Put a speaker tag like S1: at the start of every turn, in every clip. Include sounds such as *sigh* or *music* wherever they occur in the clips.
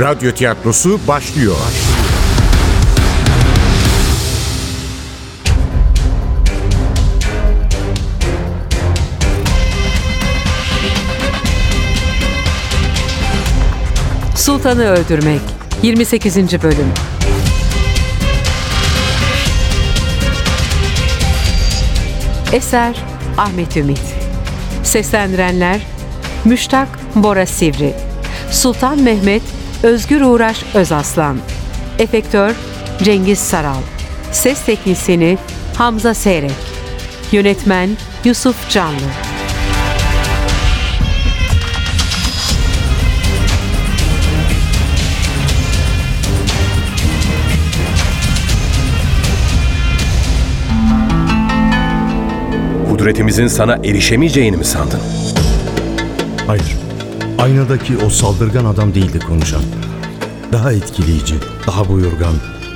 S1: Radyo tiyatrosu başlıyor.
S2: Sultanı Öldürmek 28. Bölüm Eser Ahmet Ümit Seslendirenler Müştak Bora Sivri Sultan Mehmet Özgür Uğraş Özaslan Efektör Cengiz Saral Ses Teknisini Hamza Seyrek Yönetmen Yusuf Canlı
S3: Kudretimizin sana erişemeyeceğini mi sandın?
S4: Hayır. Aynadaki o saldırgan adam değildi konuşan. Daha etkileyici, daha buyurgan,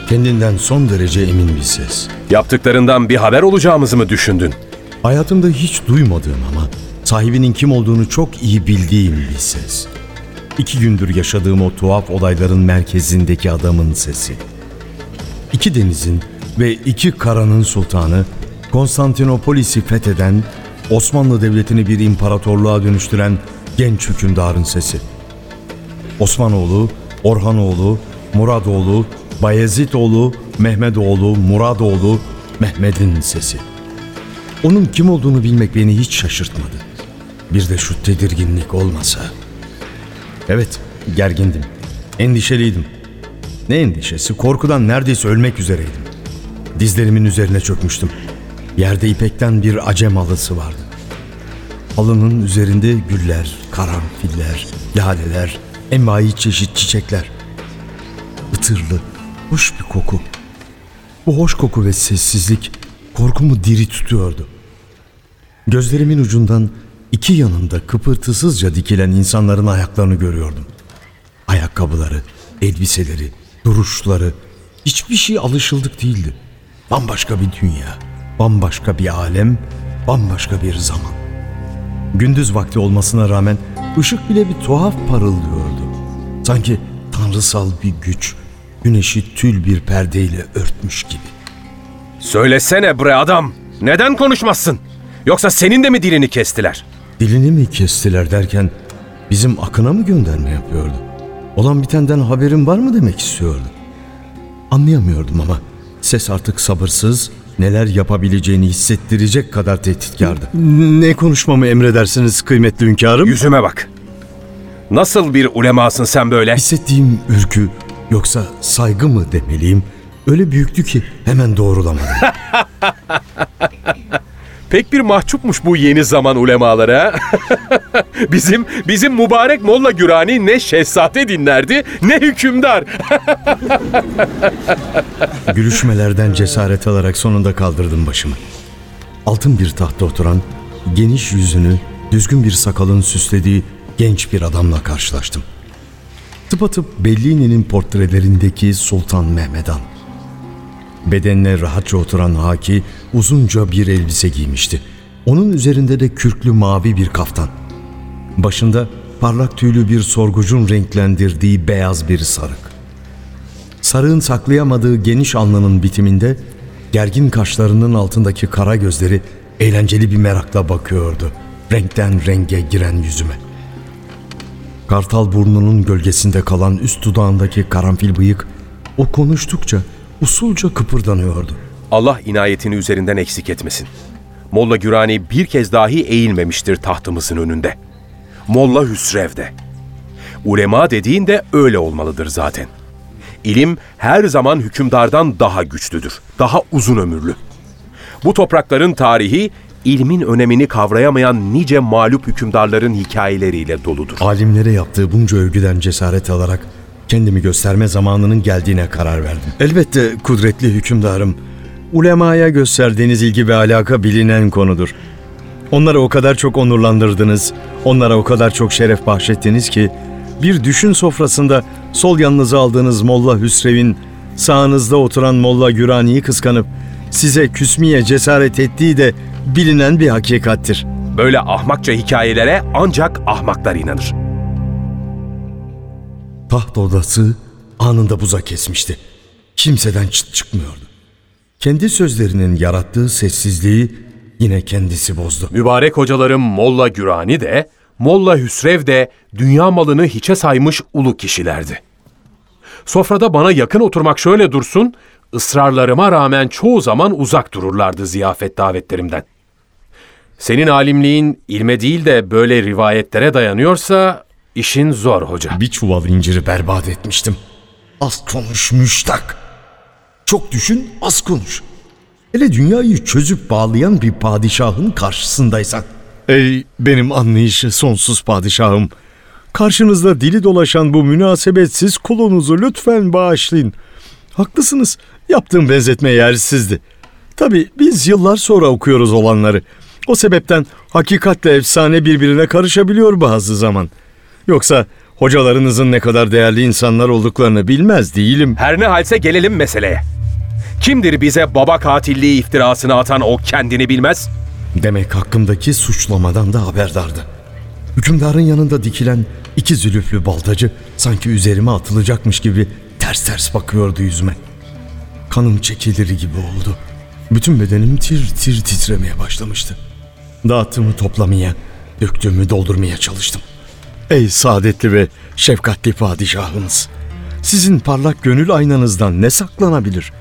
S4: kendinden son derece emin bir ses.
S3: Yaptıklarından bir haber olacağımızı mı düşündün?
S4: Hayatımda hiç duymadığım ama sahibinin kim olduğunu çok iyi bildiğim bir ses. İki gündür yaşadığım o tuhaf olayların merkezindeki adamın sesi. İki denizin ve iki karanın sultanı Konstantinopolis'i fetheden, Osmanlı Devleti'ni bir imparatorluğa dönüştüren genç hükümdarın sesi. Osmanoğlu, Orhanoğlu, Muradoğlu, Bayezitoğlu, Mehmetoğlu, Muradoğlu, Mehmet'in sesi. Onun kim olduğunu bilmek beni hiç şaşırtmadı. Bir de şu tedirginlik olmasa. Evet, gergindim. Endişeliydim. Ne endişesi? Korkudan neredeyse ölmek üzereydim. Dizlerimin üzerine çökmüştüm. Yerde ipekten bir acem halısı vardı. Halının üzerinde güller, karanfiller, laleler, envai çeşit çiçekler. Itırlı, hoş bir koku. Bu hoş koku ve sessizlik korkumu diri tutuyordu. Gözlerimin ucundan iki yanımda kıpırtısızca dikilen insanların ayaklarını görüyordum. Ayakkabıları, elbiseleri, duruşları hiçbir şey alışıldık değildi. Bambaşka bir dünya, bambaşka bir alem, bambaşka bir zaman. Gündüz vakti olmasına rağmen ışık bile bir tuhaf parıldıyordu. Sanki tanrısal bir güç güneşi tül bir perdeyle örtmüş gibi.
S3: Söylesene bre adam. Neden konuşmazsın? Yoksa senin de mi dilini kestiler?
S4: Dilini mi kestiler derken bizim akına mı gönderme yapıyordu? Olan bitenden haberin var mı demek istiyordu. Anlayamıyordum ama ses artık sabırsız, neler yapabileceğini hissettirecek kadar tehditkardı. Ne konuşmamı emredersiniz kıymetli hünkârım?
S3: Yüzüme bak. Nasıl bir ulemasın sen böyle?
S4: Hissettiğim ürkü yoksa saygı mı demeliyim öyle büyüktü ki hemen doğrulamadım. *laughs*
S3: Pek bir mahcupmuş bu yeni zaman ulemaları ha? *laughs* bizim bizim mübarek Molla Gürani ne şehzade dinlerdi ne hükümdar. *laughs*
S4: Gülüşmelerden cesaret alarak sonunda kaldırdım başımı. Altın bir tahta oturan, geniş yüzünü düzgün bir sakalın süslediği genç bir adamla karşılaştım. Tıpatıp Bellini'nin portrelerindeki Sultan Mehmed Han. Bedenine rahatça oturan Haki uzunca bir elbise giymişti. Onun üzerinde de kürklü mavi bir kaftan. Başında parlak tüylü bir sorgucun renklendirdiği beyaz bir sarık. Sarığın saklayamadığı geniş alnının bitiminde gergin kaşlarının altındaki kara gözleri eğlenceli bir merakla bakıyordu. Renkten renge giren yüzüme. Kartal burnunun gölgesinde kalan üst dudağındaki karanfil bıyık o konuştukça usulca kıpırdanıyordu.
S3: Allah inayetini üzerinden eksik etmesin. Molla Gürani bir kez dahi eğilmemiştir tahtımızın önünde. Molla Hüsrev'de. Ulema dediğin de öyle olmalıdır zaten. İlim her zaman hükümdardan daha güçlüdür, daha uzun ömürlü. Bu toprakların tarihi ilmin önemini kavrayamayan nice mağlup hükümdarların hikayeleriyle doludur.
S4: Alimlere yaptığı bunca övgüden cesaret alarak kendimi gösterme zamanının geldiğine karar verdim. Elbette kudretli hükümdarım, ulemaya gösterdiğiniz ilgi ve alaka bilinen konudur. Onları o kadar çok onurlandırdınız, onlara o kadar çok şeref bahşettiniz ki bir düşün sofrasında sol yanınıza aldığınız Molla Hüsrev'in sağınızda oturan Molla Gürani'yi kıskanıp size küsmeye cesaret ettiği de bilinen bir hakikattir.
S3: Böyle ahmakça hikayelere ancak ahmaklar inanır.
S4: Taht odası anında buza kesmişti. Kimseden çıt çıkmıyordu. Kendi sözlerinin yarattığı sessizliği yine kendisi bozdu.
S3: Mübarek hocalarım Molla Gürani de, Molla Hüsrev de dünya malını hiçe saymış ulu kişilerdi. Sofrada bana yakın oturmak şöyle dursun, ısrarlarıma rağmen çoğu zaman uzak dururlardı ziyafet davetlerimden. Senin alimliğin ilme değil de böyle rivayetlere dayanıyorsa işin zor hoca.
S4: Bir çuval inciri berbat etmiştim. Az konuş müştak. Çok düşün az konuş. Hele dünyayı çözüp bağlayan bir padişahın karşısındaysan. Ey benim anlayışı sonsuz padişahım. Karşınızda dili dolaşan bu münasebetsiz kulunuzu lütfen bağışlayın. Haklısınız. Yaptığım benzetme yersizdi. Tabi biz yıllar sonra okuyoruz olanları. O sebepten hakikatle efsane birbirine karışabiliyor bazı zaman. Yoksa hocalarınızın ne kadar değerli insanlar olduklarını bilmez değilim.
S3: Her ne halse gelelim meseleye. Kimdir bize baba katilliği iftirasını atan o kendini bilmez?
S4: Demek hakkımdaki suçlamadan da haberdardı. Hükümdarın yanında dikilen iki zülüflü baltacı sanki üzerime atılacakmış gibi ters ters bakıyordu yüzüme. Kanım çekilir gibi oldu. Bütün bedenim tir tir titremeye başlamıştı. Dağıttığımı toplamaya, döktüğümü doldurmaya çalıştım. Ey saadetli ve şefkatli padişahınız! Sizin parlak gönül aynanızdan ne saklanabilir?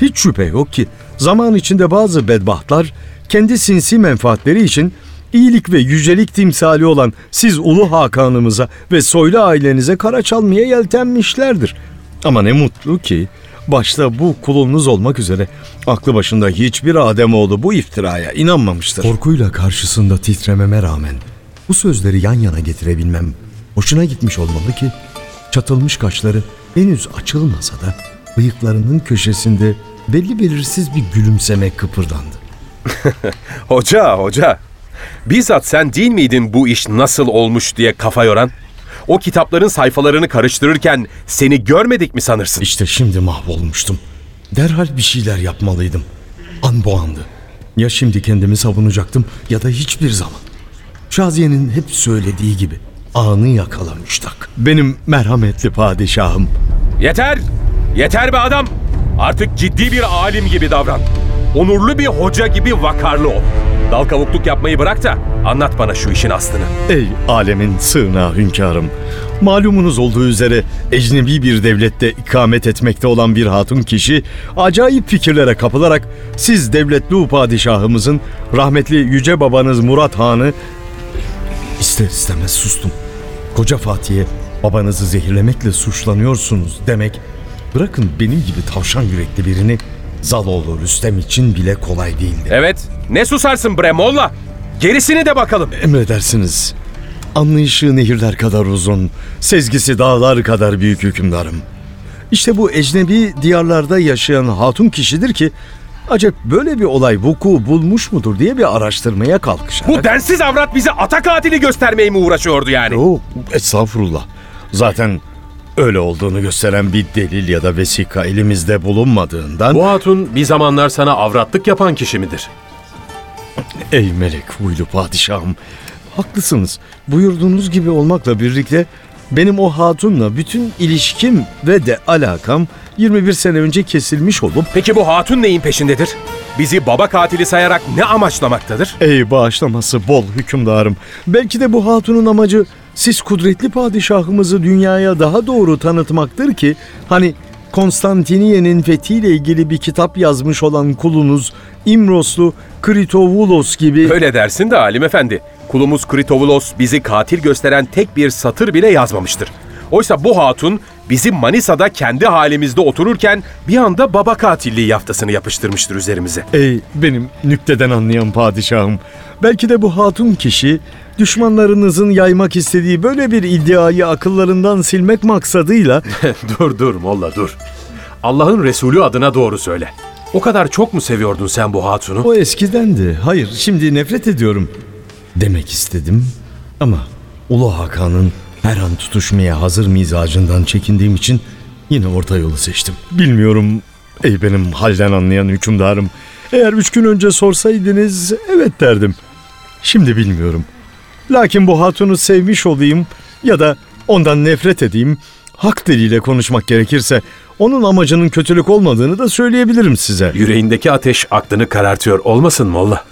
S4: Hiç şüphe yok ki zaman içinde bazı bedbahtlar kendi sinsi menfaatleri için iyilik ve yücelik timsali olan siz Ulu Hakan'ımıza ve soylu ailenize kara çalmaya yeltenmişlerdir. Ama ne mutlu ki başta bu kulunuz olmak üzere aklı başında hiçbir Ademoğlu bu iftiraya inanmamıştır. Korkuyla karşısında titrememe rağmen bu sözleri yan yana getirebilmem hoşuna gitmiş olmalı ki çatılmış kaşları henüz açılmasa da bıyıklarının köşesinde belli belirsiz bir gülümseme kıpırdandı. *laughs*
S3: Hoca, hoca. Bizzat sen değil miydin bu iş nasıl olmuş diye kafa yoran? O kitapların sayfalarını karıştırırken seni görmedik mi sanırsın?
S4: İşte şimdi mahvolmuştum. Derhal bir şeyler yapmalıydım. An bu andı. Ya şimdi kendimi savunacaktım ya da hiçbir zaman. Şaziye'nin hep söylediği gibi anı yakalamıştık. Benim merhametli padişahım.
S3: Yeter! Yeter be adam! Artık ciddi bir alim gibi davran. Onurlu bir hoca gibi vakarlı ol. Dal kavukluk yapmayı bırak da anlat bana şu işin aslını.
S4: Ey alemin sığınağı hünkârım. Malumunuz olduğu üzere ecnebi bir devlette ikamet etmekte olan bir hatun kişi acayip fikirlere kapılarak siz devletli padişahımızın rahmetli yüce babanız Murat Han'ı ister istemez sustum. Koca Fatih'e babanızı zehirlemekle suçlanıyorsunuz demek bırakın benim gibi tavşan yürekli birini Zaloğlu Rüstem için bile kolay değildi.
S3: Evet, ne susarsın bre molla? Gerisini de bakalım.
S4: Emredersiniz. Anlayışı nehirler kadar uzun, sezgisi dağlar kadar büyük hükümdarım. İşte bu ecnebi diyarlarda yaşayan hatun kişidir ki acep böyle bir olay vuku bulmuş mudur diye bir araştırmaya kalkışarak...
S3: Bu densiz avrat bize ata katili göstermeye mi uğraşıyordu yani?
S4: Yok, estağfurullah. Zaten öyle olduğunu gösteren bir delil ya da vesika elimizde bulunmadığından...
S3: Bu hatun bir zamanlar sana avratlık yapan kişi midir?
S4: Ey melek huylu padişahım, haklısınız. Buyurduğunuz gibi olmakla birlikte benim o hatunla bütün ilişkim ve de alakam 21 sene önce kesilmiş olup
S3: Peki bu hatun neyin peşindedir? Bizi baba katili sayarak ne amaçlamaktadır?
S4: Ey bağışlaması bol hükümdarım. Belki de bu hatunun amacı siz kudretli padişahımızı dünyaya daha doğru tanıtmaktır ki hani Konstantiniye'nin fethiyle ilgili bir kitap yazmış olan kulunuz İmroslu Kritovulos gibi
S3: Öyle dersin de Halim Efendi. Kulumuz Kritovulos bizi katil gösteren tek bir satır bile yazmamıştır. Oysa bu hatun bizim Manisa'da kendi halimizde otururken bir anda baba katilliği yaftasını yapıştırmıştır üzerimize.
S4: Ey benim nükteden anlayan padişahım. Belki de bu hatun kişi düşmanlarınızın yaymak istediği böyle bir iddiayı akıllarından silmek maksadıyla *laughs*
S3: dur dur Molla dur. Allah'ın Resulü adına doğru söyle. O kadar çok mu seviyordun sen bu hatunu?
S4: o eskidendi. Hayır şimdi nefret ediyorum demek istedim ama Ulu Hakan'ın her an tutuşmaya hazır mizacından çekindiğim için yine orta yolu seçtim. Bilmiyorum ey benim halden anlayan hükümdarım. Eğer üç gün önce sorsaydınız evet derdim. Şimdi bilmiyorum. Lakin bu hatunu sevmiş olayım ya da ondan nefret edeyim. hak diliyle konuşmak gerekirse onun amacının kötülük olmadığını da söyleyebilirim size.
S3: Yüreğindeki ateş aklını karartıyor olmasın Molla?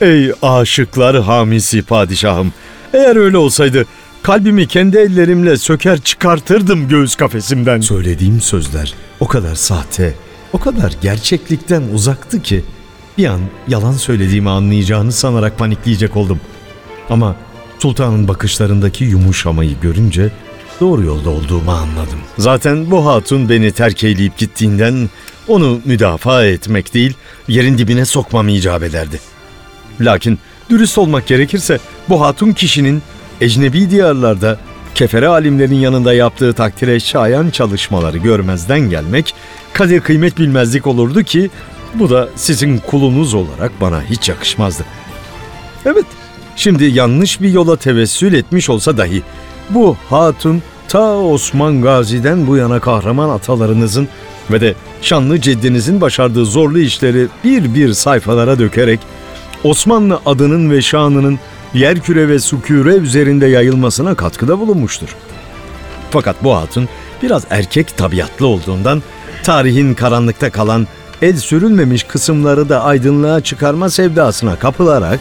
S4: Ey aşıklar hamisi padişahım. Eğer öyle olsaydı kalbimi kendi ellerimle söker çıkartırdım göğüs kafesimden. Söylediğim sözler o kadar sahte, o kadar gerçeklikten uzaktı ki bir an yalan söylediğimi anlayacağını sanarak panikleyecek oldum. Ama sultanın bakışlarındaki yumuşamayı görünce doğru yolda olduğumu anladım. Zaten bu hatun beni terk eyleyip gittiğinden onu müdafaa etmek değil, yerin dibine sokmam icap ederdi. Lakin dürüst olmak gerekirse bu hatun kişinin ecnebi diyarlarda kefere alimlerin yanında yaptığı takdire şayan çalışmaları görmezden gelmek kadir kıymet bilmezlik olurdu ki bu da sizin kulunuz olarak bana hiç yakışmazdı. Evet, şimdi yanlış bir yola tevessül etmiş olsa dahi bu hatun ta Osman Gazi'den bu yana kahraman atalarınızın ve de şanlı ceddinizin başardığı zorlu işleri bir bir sayfalara dökerek Osmanlı adının ve şanının yerküre ve suküre üzerinde yayılmasına katkıda bulunmuştur. Fakat bu hatun biraz erkek tabiatlı olduğundan tarihin karanlıkta kalan el sürülmemiş kısımları da aydınlığa çıkarma sevdasına kapılarak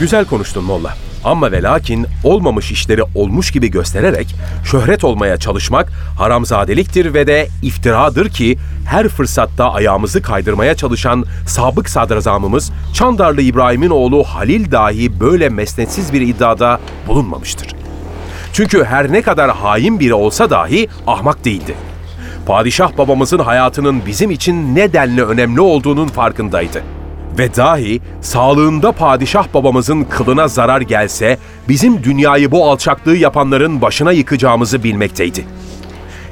S3: Güzel konuştun Molla. Ama ve lakin olmamış işleri olmuş gibi göstererek şöhret olmaya çalışmak haramzadeliktir ve de iftiradır ki her fırsatta ayağımızı kaydırmaya çalışan sabık sadrazamımız Çandarlı İbrahim'in oğlu Halil dahi böyle mesnetsiz bir iddiada bulunmamıştır. Çünkü her ne kadar hain biri olsa dahi ahmak değildi. Padişah babamızın hayatının bizim için ne denli önemli olduğunun farkındaydı. Ve dahi sağlığında padişah babamızın kılına zarar gelse bizim dünyayı bu alçaklığı yapanların başına yıkacağımızı bilmekteydi.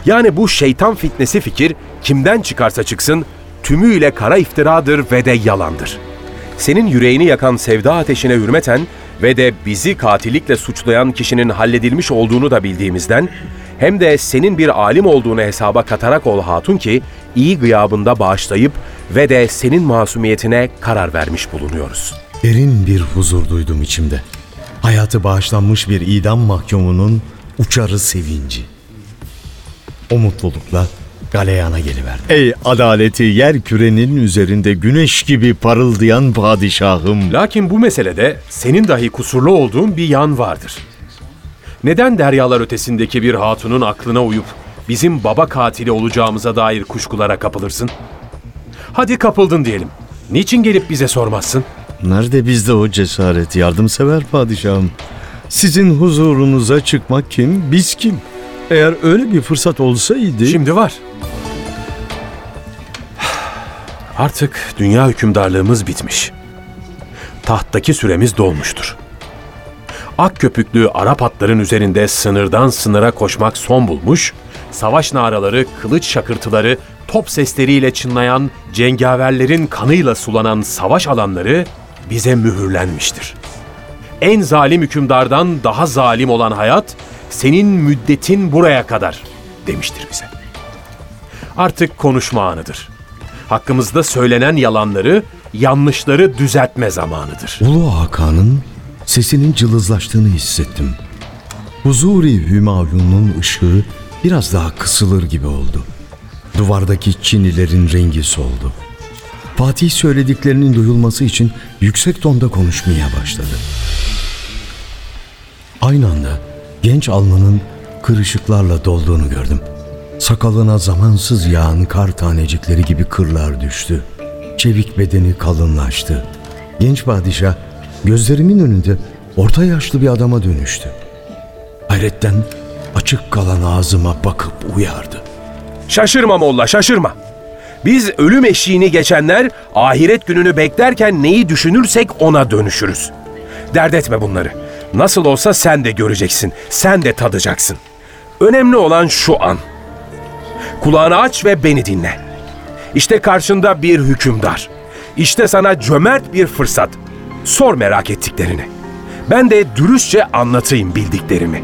S3: Yani bu şeytan fitnesi fikir kimden çıkarsa çıksın tümüyle kara iftiradır ve de yalandır. Senin yüreğini yakan sevda ateşine hürmeten ve de bizi katillikle suçlayan kişinin halledilmiş olduğunu da bildiğimizden hem de senin bir alim olduğunu hesaba katarak ol hatun ki iyi gıyabında bağışlayıp ve de senin masumiyetine karar vermiş bulunuyoruz.
S4: derin bir huzur duydum içimde. Hayatı bağışlanmış bir idam mahkumunun uçarı sevinci. O mutlulukla galeyana geliverdi. Ey adaleti yer kürenin üzerinde güneş gibi parıldayan padişahım.
S3: Lakin bu meselede senin dahi kusurlu olduğun bir yan vardır. Neden deryalar ötesindeki bir hatunun aklına uyup bizim baba katili olacağımıza dair kuşkulara kapılırsın? Hadi kapıldın diyelim. Niçin gelip bize sormazsın?
S4: Nerede bizde o cesaret yardımsever padişahım? Sizin huzurunuza çıkmak kim, biz kim? Eğer öyle bir fırsat olsaydı...
S3: Şimdi var. Artık dünya hükümdarlığımız bitmiş. Tahttaki süremiz dolmuştur. Ak köpüklü Arap atların üzerinde sınırdan sınıra koşmak son bulmuş, savaş naraları, kılıç şakırtıları, top sesleriyle çınlayan, cengaverlerin kanıyla sulanan savaş alanları bize mühürlenmiştir. En zalim hükümdardan daha zalim olan hayat, senin müddetin buraya kadar demiştir bize. Artık konuşma anıdır. Hakkımızda söylenen yalanları, yanlışları düzeltme zamanıdır.
S4: Ulu Hakan'ın sesinin cılızlaştığını hissettim. Huzuri Hümayun'un ışığı biraz daha kısılır gibi oldu. Duvardaki çinilerin rengi soldu. Fatih söylediklerinin duyulması için yüksek tonda konuşmaya başladı. Aynı anda genç alnının kırışıklarla dolduğunu gördüm. Sakalına zamansız yağan kar tanecikleri gibi kırlar düştü. Çevik bedeni kalınlaştı. Genç padişah gözlerimin önünde orta yaşlı bir adama dönüştü. Hayretten açık kalan ağzıma bakıp uyardı.
S3: Şaşırma Molla, şaşırma. Biz ölüm eşiğini geçenler ahiret gününü beklerken neyi düşünürsek ona dönüşürüz. Dert etme bunları. Nasıl olsa sen de göreceksin, sen de tadacaksın. Önemli olan şu an. Kulağını aç ve beni dinle. İşte karşında bir hükümdar. İşte sana cömert bir fırsat. Sor merak ettiklerini. Ben de dürüstçe anlatayım bildiklerimi.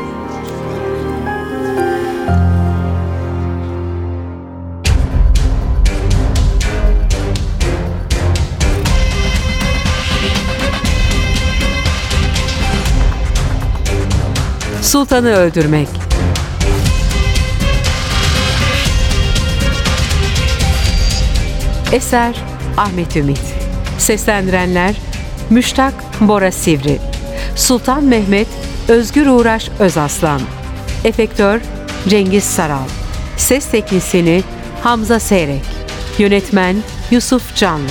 S2: Sultanı öldürmek. Eser Ahmet Ümit. Seslendirenler Müştak Bora Sivri Sultan Mehmet Özgür Uğraş Özaslan Efektör Cengiz Saral Ses Teknisini Hamza Seyrek Yönetmen Yusuf Canlı